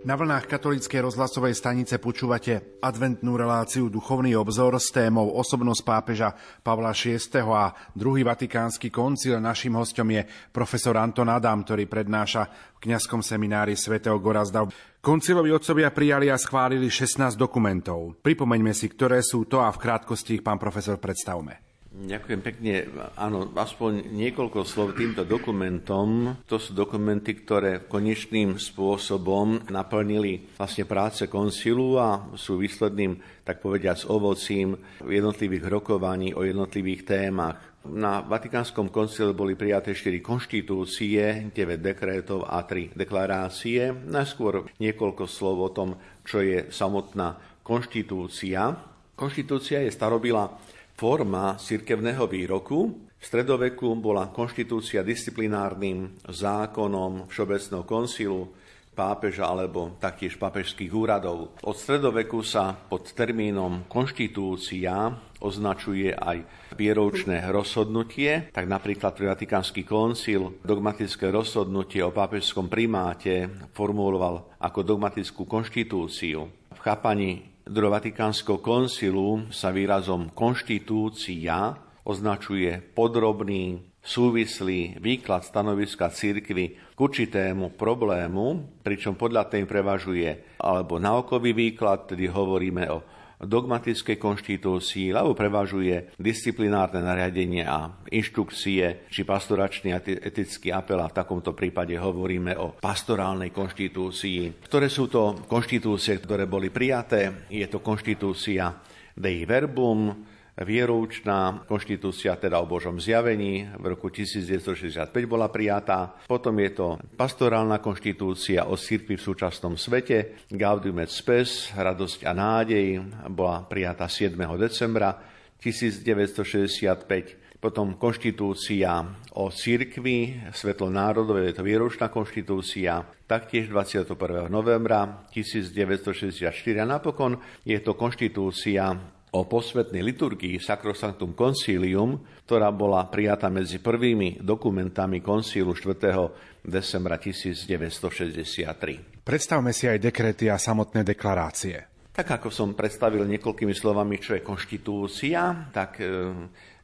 Na vlnách katolíckej rozhlasovej stanice počúvate adventnú reláciu Duchovný obzor s témou osobnosť pápeža Pavla VI. a druhý vatikánsky koncil. Naším hostom je profesor Anton Adam, ktorý prednáša v kňazskom seminári svätého Gorazda. Koncilovi otcovia prijali a schválili 16 dokumentov. Pripomeňme si, ktoré sú to a v krátkosti ich pán profesor predstavme. Ďakujem pekne. Áno, aspoň niekoľko slov týmto dokumentom. To sú dokumenty, ktoré konečným spôsobom naplnili vlastne práce koncilu a sú výsledným, tak povediať, s ovocím jednotlivých rokovaní o jednotlivých témach. Na Vatikánskom koncile boli prijaté 4 konštitúcie, 9 dekrétov a 3 deklarácie. Najskôr niekoľko slov o tom, čo je samotná konštitúcia. Konštitúcia je starobila forma cirkevného výroku. V stredoveku bola konštitúcia disciplinárnym zákonom Všeobecného koncilu, pápeža alebo taktiež pápežských úradov. Od stredoveku sa pod termínom konštitúcia označuje aj vieroučné rozhodnutie, tak napríklad pre Vatikánsky koncil dogmatické rozhodnutie o pápežskom primáte formuloval ako dogmatickú konštitúciu. V chápaní Vatikánskeho koncilu sa výrazom konštitúcia označuje podrobný, súvislý výklad stanoviska církvy k určitému problému, pričom podľa tým prevažuje alebo naukový výklad, tedy hovoríme o dogmatickej konštitúcii, lebo prevažuje disciplinárne nariadenie a inštrukcie, či pastoračný a etický apel a v takomto prípade hovoríme o pastorálnej konštitúcii. Ktoré sú to konštitúcie, ktoré boli prijaté? Je to konštitúcia Dei Verbum, Vieroučná konštitúcia, teda o Božom zjavení, v roku 1965 bola prijatá. Potom je to pastorálna konštitúcia o cirkvi v súčasnom svete, Gaudium et Spes, Radosť a nádej, bola prijatá 7. decembra 1965 potom konštitúcia o cirkvi, svetlo národov, je to vieročná konštitúcia, taktiež 21. novembra 1964 a napokon je to konštitúcia o posvetnej liturgii Sacrosanctum Concilium, ktorá bola prijatá medzi prvými dokumentami koncílu 4. decembra 1963. Predstavme si aj dekrety a samotné deklarácie. Tak ako som predstavil niekoľkými slovami, čo je konštitúcia, tak e,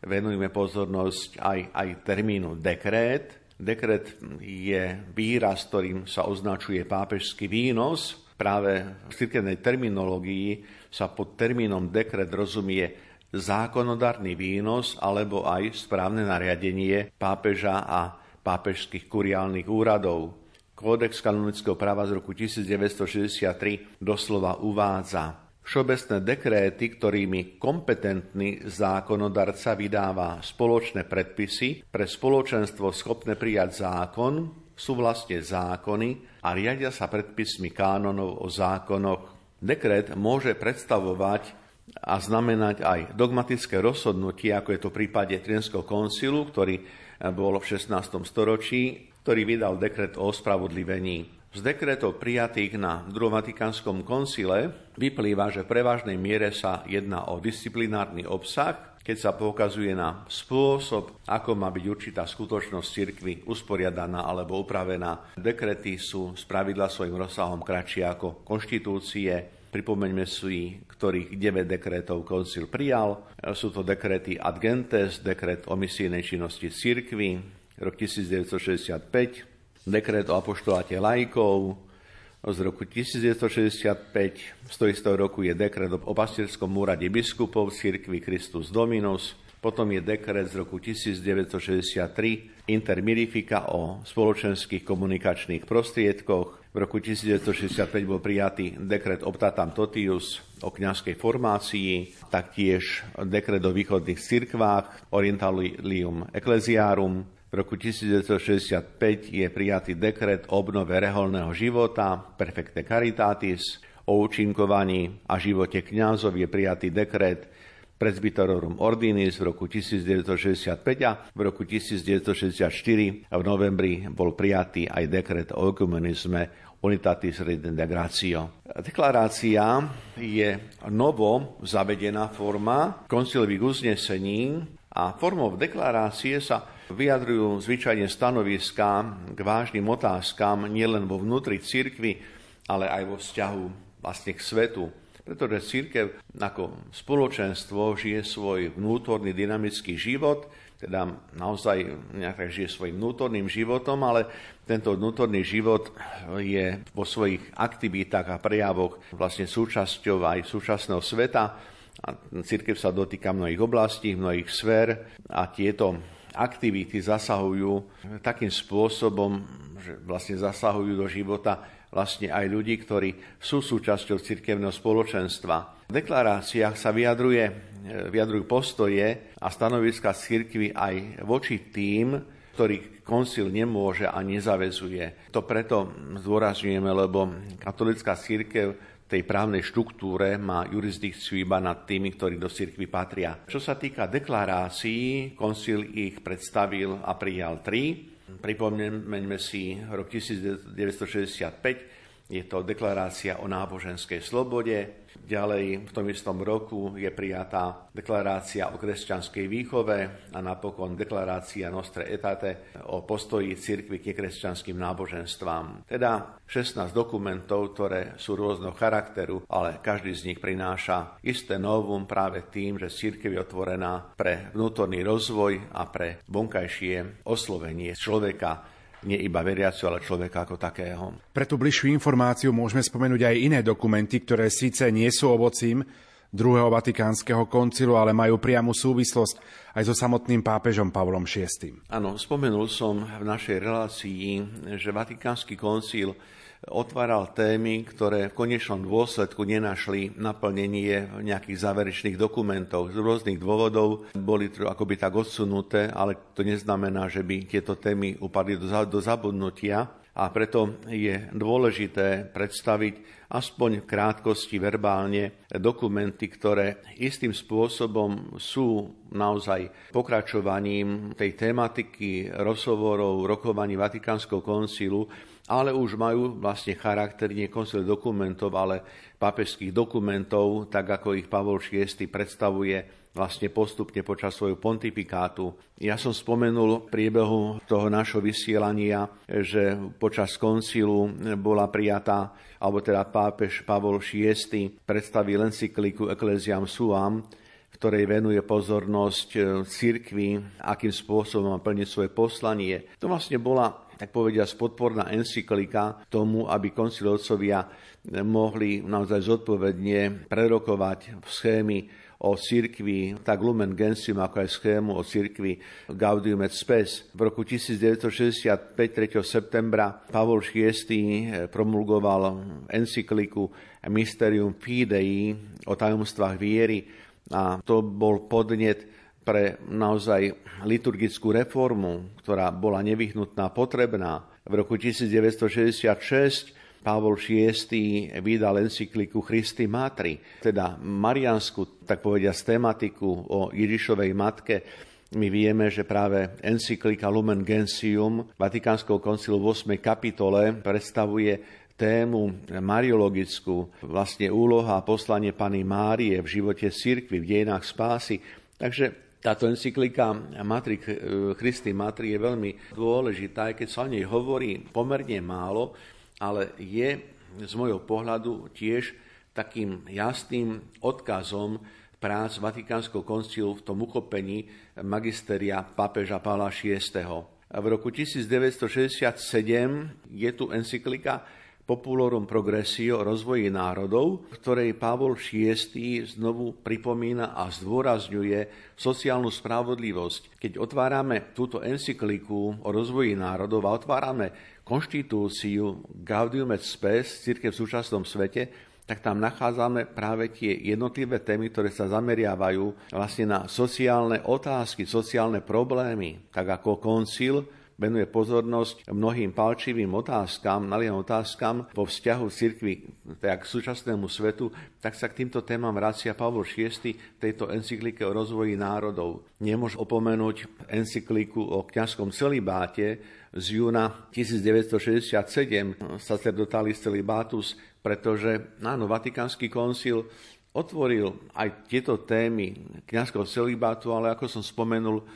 venujeme pozornosť aj, aj termínu dekrét. Dekret je výraz, ktorým sa označuje pápežský výnos. Práve v cirkevnej terminológii sa pod termínom dekret rozumie zákonodárny výnos alebo aj správne nariadenie pápeža a pápežských kuriálnych úradov. Kódex kanonického práva z roku 1963 doslova uvádza Všeobecné dekréty, ktorými kompetentný zákonodarca vydáva spoločné predpisy pre spoločenstvo schopné prijať zákon, sú vlastne zákony a riadia sa predpismi kánonov o zákonoch Dekret môže predstavovať a znamenať aj dogmatické rozhodnutie, ako je to v prípade Trienského koncilu, ktorý bol v 16. storočí, ktorý vydal dekret o ospravodlivení. Z dekretov prijatých na druhom Vatikánskom koncile vyplýva, že v prevažnej miere sa jedná o disciplinárny obsah, keď sa poukazuje na spôsob, ako má byť určitá skutočnosť cirkvy usporiadaná alebo upravená. Dekrety sú z pravidla svojim rozsahom kratšie ako konštitúcie. Pripomeňme si, ktorých 9 dekretov koncil prijal. Sú to dekrety ad gentes, dekret o misijnej činnosti cirkvy, rok 1965, dekret o apoštoláte lajkov, z roku 1965. Z toho roku je dekret o pastierskom úrade biskupov cirkvi Christus Dominus. Potom je dekret z roku 1963 Inter Mirifica o spoločenských komunikačných prostriedkoch. V roku 1965 bol prijatý dekret Optatam Totius o kňazskej formácii, taktiež dekret o východných cirkvách Orientalium Ecclesiarum, v roku 1965 je prijatý dekret o obnove reholného života, Perfecte Caritatis, o účinkovaní a živote kňazov je prijatý dekret Presbyterorum Ordinis v roku 1965 a v roku 1964 v novembri bol prijatý aj dekret o ekumenizme Unitatis Redintegratio. Deklarácia je novo zavedená forma koncilových uznesení a formou deklarácie sa vyjadrujú zvyčajne stanoviská k vážnym otázkam nielen vo vnútri cirkvy, ale aj vo vzťahu vlastne k svetu. Pretože církev ako spoločenstvo žije svoj vnútorný dynamický život, teda naozaj nejak žije svojim vnútorným životom, ale tento vnútorný život je vo svojich aktivitách a prejavoch vlastne súčasťou aj súčasného sveta. A církev sa dotýka mnohých oblastí, mnohých sfér a tieto aktivity zasahujú takým spôsobom, že vlastne zasahujú do života vlastne aj ľudí, ktorí sú súčasťou cirkevného spoločenstva. V deklaráciách sa vyjadruje, vyjadrujú postoje a stanoviska cirkvy aj voči tým, ktorých koncil nemôže a nezavezuje. To preto zdôrazňujeme, lebo katolická církev tej právnej štruktúre má jurisdikciu iba nad tými, ktorí do cirkvi patria. Čo sa týka deklarácií, koncil ich predstavil a prijal tri. Pripomeňme si rok 1965, je to deklarácia o náboženskej slobode, Ďalej v tom istom roku je prijatá deklarácia o kresťanskej výchove a napokon deklarácia Nostre Etate o postoji cirkvi k kresťanským náboženstvám. Teda 16 dokumentov, ktoré sú rôzneho charakteru, ale každý z nich prináša isté novum práve tým, že cirkev je otvorená pre vnútorný rozvoj a pre vonkajšie oslovenie človeka nie iba veriacu, ale človeka ako takého. Pre tú bližšiu informáciu môžeme spomenúť aj iné dokumenty, ktoré síce nie sú ovocím druhého vatikánskeho koncilu, ale majú priamu súvislosť aj so samotným pápežom Pavlom VI. Áno, spomenul som v našej relácii, že Vatikánsky koncil otváral témy, ktoré v konečnom dôsledku nenašli naplnenie nejakých záverečných dokumentov. Z rôznych dôvodov boli akoby tak odsunuté, ale to neznamená, že by tieto témy upadli do zabudnutia a preto je dôležité predstaviť aspoň v krátkosti verbálne dokumenty, ktoré istým spôsobom sú naozaj pokračovaním tej tematiky rozhovorov, rokovaní Vatikánskeho koncilu, ale už majú vlastne charakter nie koncil dokumentov, ale papežských dokumentov, tak ako ich Pavol VI predstavuje vlastne postupne počas svojho pontifikátu. Ja som spomenul v priebehu toho našho vysielania, že počas koncilu bola prijatá, alebo teda pápež Pavol VI predstavil encykliku Ecclesiam Suam, ktorej venuje pozornosť cirkvi, akým spôsobom plniť svoje poslanie. To vlastne bola tak povedia, podporná encyklika tomu, aby koncilovcovia mohli naozaj zodpovedne prerokovať schémy o cirkvi, tak Lumen Gentium, ako aj schému o cirkvi Gaudium et Spes. V roku 1965, 3. septembra, Pavol VI promulgoval encykliku Mysterium Fidei o tajomstvách viery a to bol podnet pre naozaj liturgickú reformu, ktorá bola nevyhnutná, potrebná. V roku 1966 Pavol VI vydal encykliku Christi Matri, teda mariansku, tak povedia, tematiku o Ježišovej matke. My vieme, že práve encyklika Lumen Gentium Vatikánskeho koncilu v 8. kapitole predstavuje tému mariologickú, vlastne úloha a poslanie Pany Márie v živote cirkvi, v dejinách spásy. Takže táto encyklika Matri, Christi Matri je veľmi dôležitá, aj keď sa o nej hovorí pomerne málo, ale je z môjho pohľadu tiež takým jasným odkazom prác Vatikánskeho koncilu v tom uchopení magisteria pápeža Pála VI. V roku 1967 je tu encyklika Populorum Progressio o rozvoji národov, ktorej Pavol VI znovu pripomína a zdôrazňuje sociálnu spravodlivosť. Keď otvárame túto encykliku o rozvoji národov a otvárame konštitúciu Gaudium et Spes, církev v súčasnom svete, tak tam nachádzame práve tie jednotlivé témy, ktoré sa zameriavajú vlastne na sociálne otázky, sociálne problémy, tak ako koncil venuje pozornosť mnohým palčivým otázkam, naliehavým otázkam po vzťahu cirkvi tak k súčasnému svetu, tak sa k týmto témam vracia Pavol VI v tejto encyklike o rozvoji národov. Nemôž opomenúť encykliku o kňazskom celibáte z júna 1967 Sacerdotalis Celibatus, pretože áno, Vatikánsky koncil otvoril aj tieto témy kňazského celibátu, ale ako som spomenul,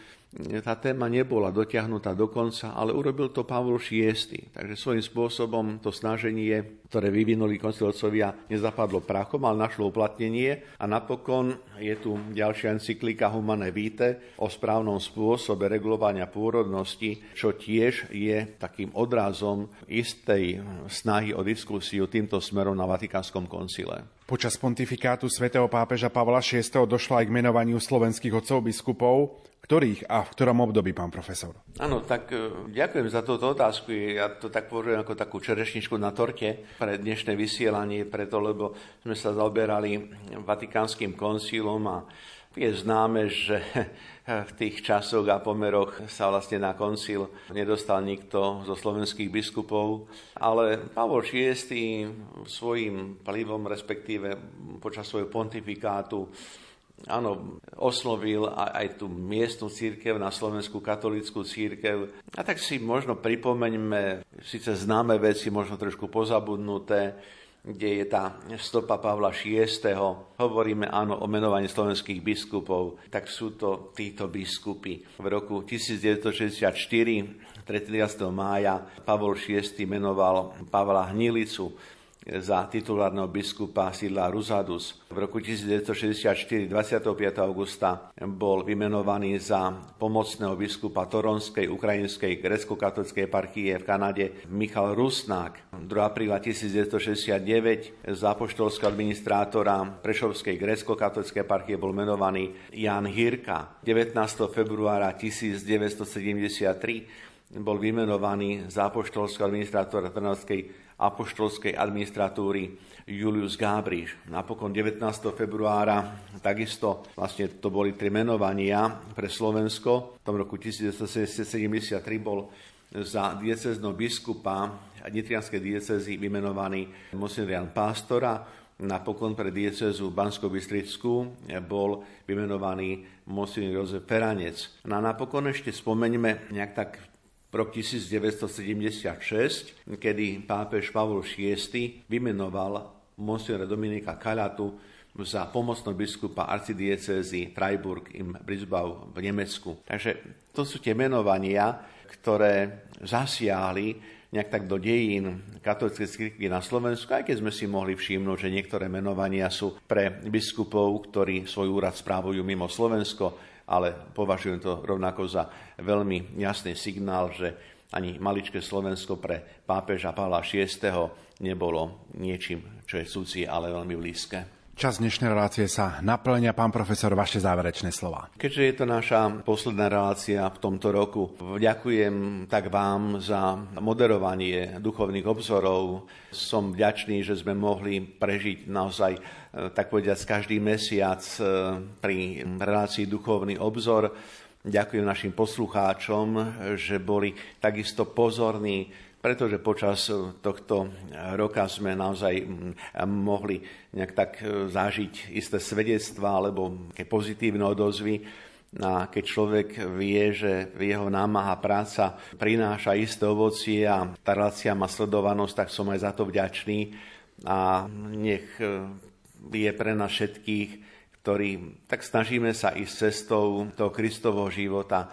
tá téma nebola dotiahnutá do konca, ale urobil to Pavol VI. Takže svojím spôsobom to snaženie, ktoré vyvinuli koncilcovia, nezapadlo prachom, ale našlo uplatnenie. A napokon je tu ďalšia encyklika Humane Vitae o správnom spôsobe regulovania pôrodnosti, čo tiež je takým odrazom istej snahy o diskusiu týmto smerom na Vatikánskom koncile. Počas pontifikátu svätého pápeža Pavla VI. došlo aj k menovaniu slovenských otcov biskupov. Ktorých a v ktorom období, pán profesor? Áno, tak e, ďakujem za túto otázku. Ja to tak považujem ako takú čerešničku na torte pre dnešné vysielanie, preto lebo sme sa zaoberali Vatikánskym koncílom a je známe, že v tých časoch a pomeroch sa vlastne na koncil nedostal nikto zo slovenských biskupov, ale Pavol VI svojim plivom, respektíve počas svojho pontifikátu, áno, oslovil aj tú miestnu církev na Slovenskú katolickú církev. A tak si možno pripomeňme síce známe veci, možno trošku pozabudnuté, kde je tá stopa Pavla VI. Hovoríme áno o menovaní slovenských biskupov, tak sú to títo biskupy. V roku 1964, 13. mája, Pavol VI. menoval Pavla Hnilicu za titulárneho biskupa sídla Ruzadus. V roku 1964, 25. augusta, bol vymenovaný za pomocného biskupa Toronskej ukrajinskej grecko-katolickej eparchie v Kanade Michal Rusnák. 2. apríla 1969 za apoštolského administrátora Prešovskej grecko-katolickej eparchie bol menovaný Jan Hirka. 19. februára 1973 bol vymenovaný za apoštolského administrátora Trnavskej apoštolskej administratúry Julius Gábriš. Napokon 19. februára takisto vlastne to boli tri menovania pre Slovensko. V tom roku 1973 bol za diecezno biskupa Nitrianskej diecezy vymenovaný monsignor Jan Pástora, napokon pre diecezu bansko bystrickú bol vymenovaný monsignor Jozef Peranec. No a napokon ešte spomeňme nejak tak rok 1976, kedy pápež Pavol VI vymenoval monsignora Dominika Kalatu za pomocného biskupa arcidiecézy Freiburg im Brisbau v Nemecku. Takže to sú tie menovania, ktoré zasiahli nejak tak do dejín katolíckej cirkvi na Slovensku, aj keď sme si mohli všimnúť, že niektoré menovania sú pre biskupov, ktorí svoj úrad správujú mimo Slovensko, ale považujem to rovnako za veľmi jasný signál, že ani maličké Slovensko pre pápeža Pavla VI. nebolo niečím, čo je cudzie, ale veľmi blízke. Čas dnešnej relácie sa naplňa. Pán profesor, vaše záverečné slova. Keďže je to naša posledná relácia v tomto roku, ďakujem tak vám za moderovanie duchovných obzorov. Som vďačný, že sme mohli prežiť naozaj, eh, tak povediať, každý mesiac eh, pri relácii Duchovný obzor. Ďakujem našim poslucháčom, že boli takisto pozorní pretože počas eh, tohto roka sme naozaj mm, mohli nejak tak eh, zažiť isté svedectvá alebo pozitívne odozvy. A keď človek vie, že jeho námaha práca prináša isté ovocie a tá relácia má sledovanosť, tak som aj za to vďačný. A nech eh, je pre nás všetkých, ktorí tak snažíme sa ísť cestou toho Kristovho života,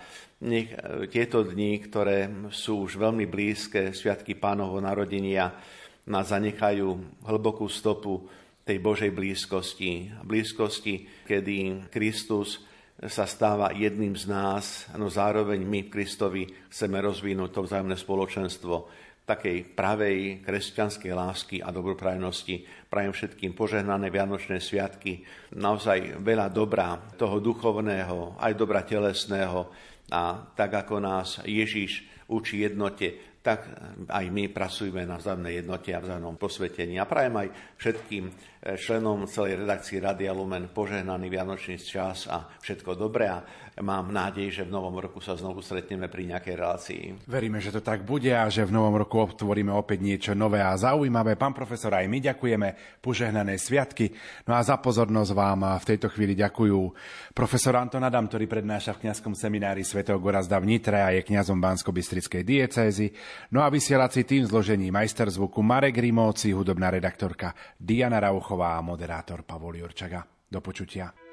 nech e, tieto dni, ktoré sú už veľmi blízke, Sviatky pánovho narodenia, nás zanechajú hlbokú stopu tej Božej blízkosti. Blízkosti, kedy Kristus sa stáva jedným z nás, no zároveň my Kristovi chceme rozvinúť to vzájomné spoločenstvo takej pravej kresťanskej lásky a dobroprajnosti. Prajem všetkým požehnané Vianočné sviatky, naozaj veľa dobra, toho duchovného, aj dobra telesného, a tak ako nás Ježiš učí jednote, tak aj my pracujeme na vzájomnej jednote a vzájomnom posvetení. A prajem aj všetkým členom celej redakcie Radia Lumen požehnaný Vianočný čas a všetko dobré a mám nádej, že v novom roku sa znovu stretneme pri nejakej relácii. Veríme, že to tak bude a že v novom roku otvoríme opäť niečo nové a zaujímavé. Pán profesor, aj my ďakujeme. Požehnané sviatky. No a za pozornosť vám v tejto chvíli ďakujú profesor Anton Adam, ktorý prednáša v kňazskom seminári svätého Gorazda v Nitre a je kňazom Bansko-Bystrickej diecézy. No a vysielací tým zložení majster zvuku Marek Rimóci, hudobná redaktorka Diana Rauchová a moderátor Pavol Jurčaga. Do počutia.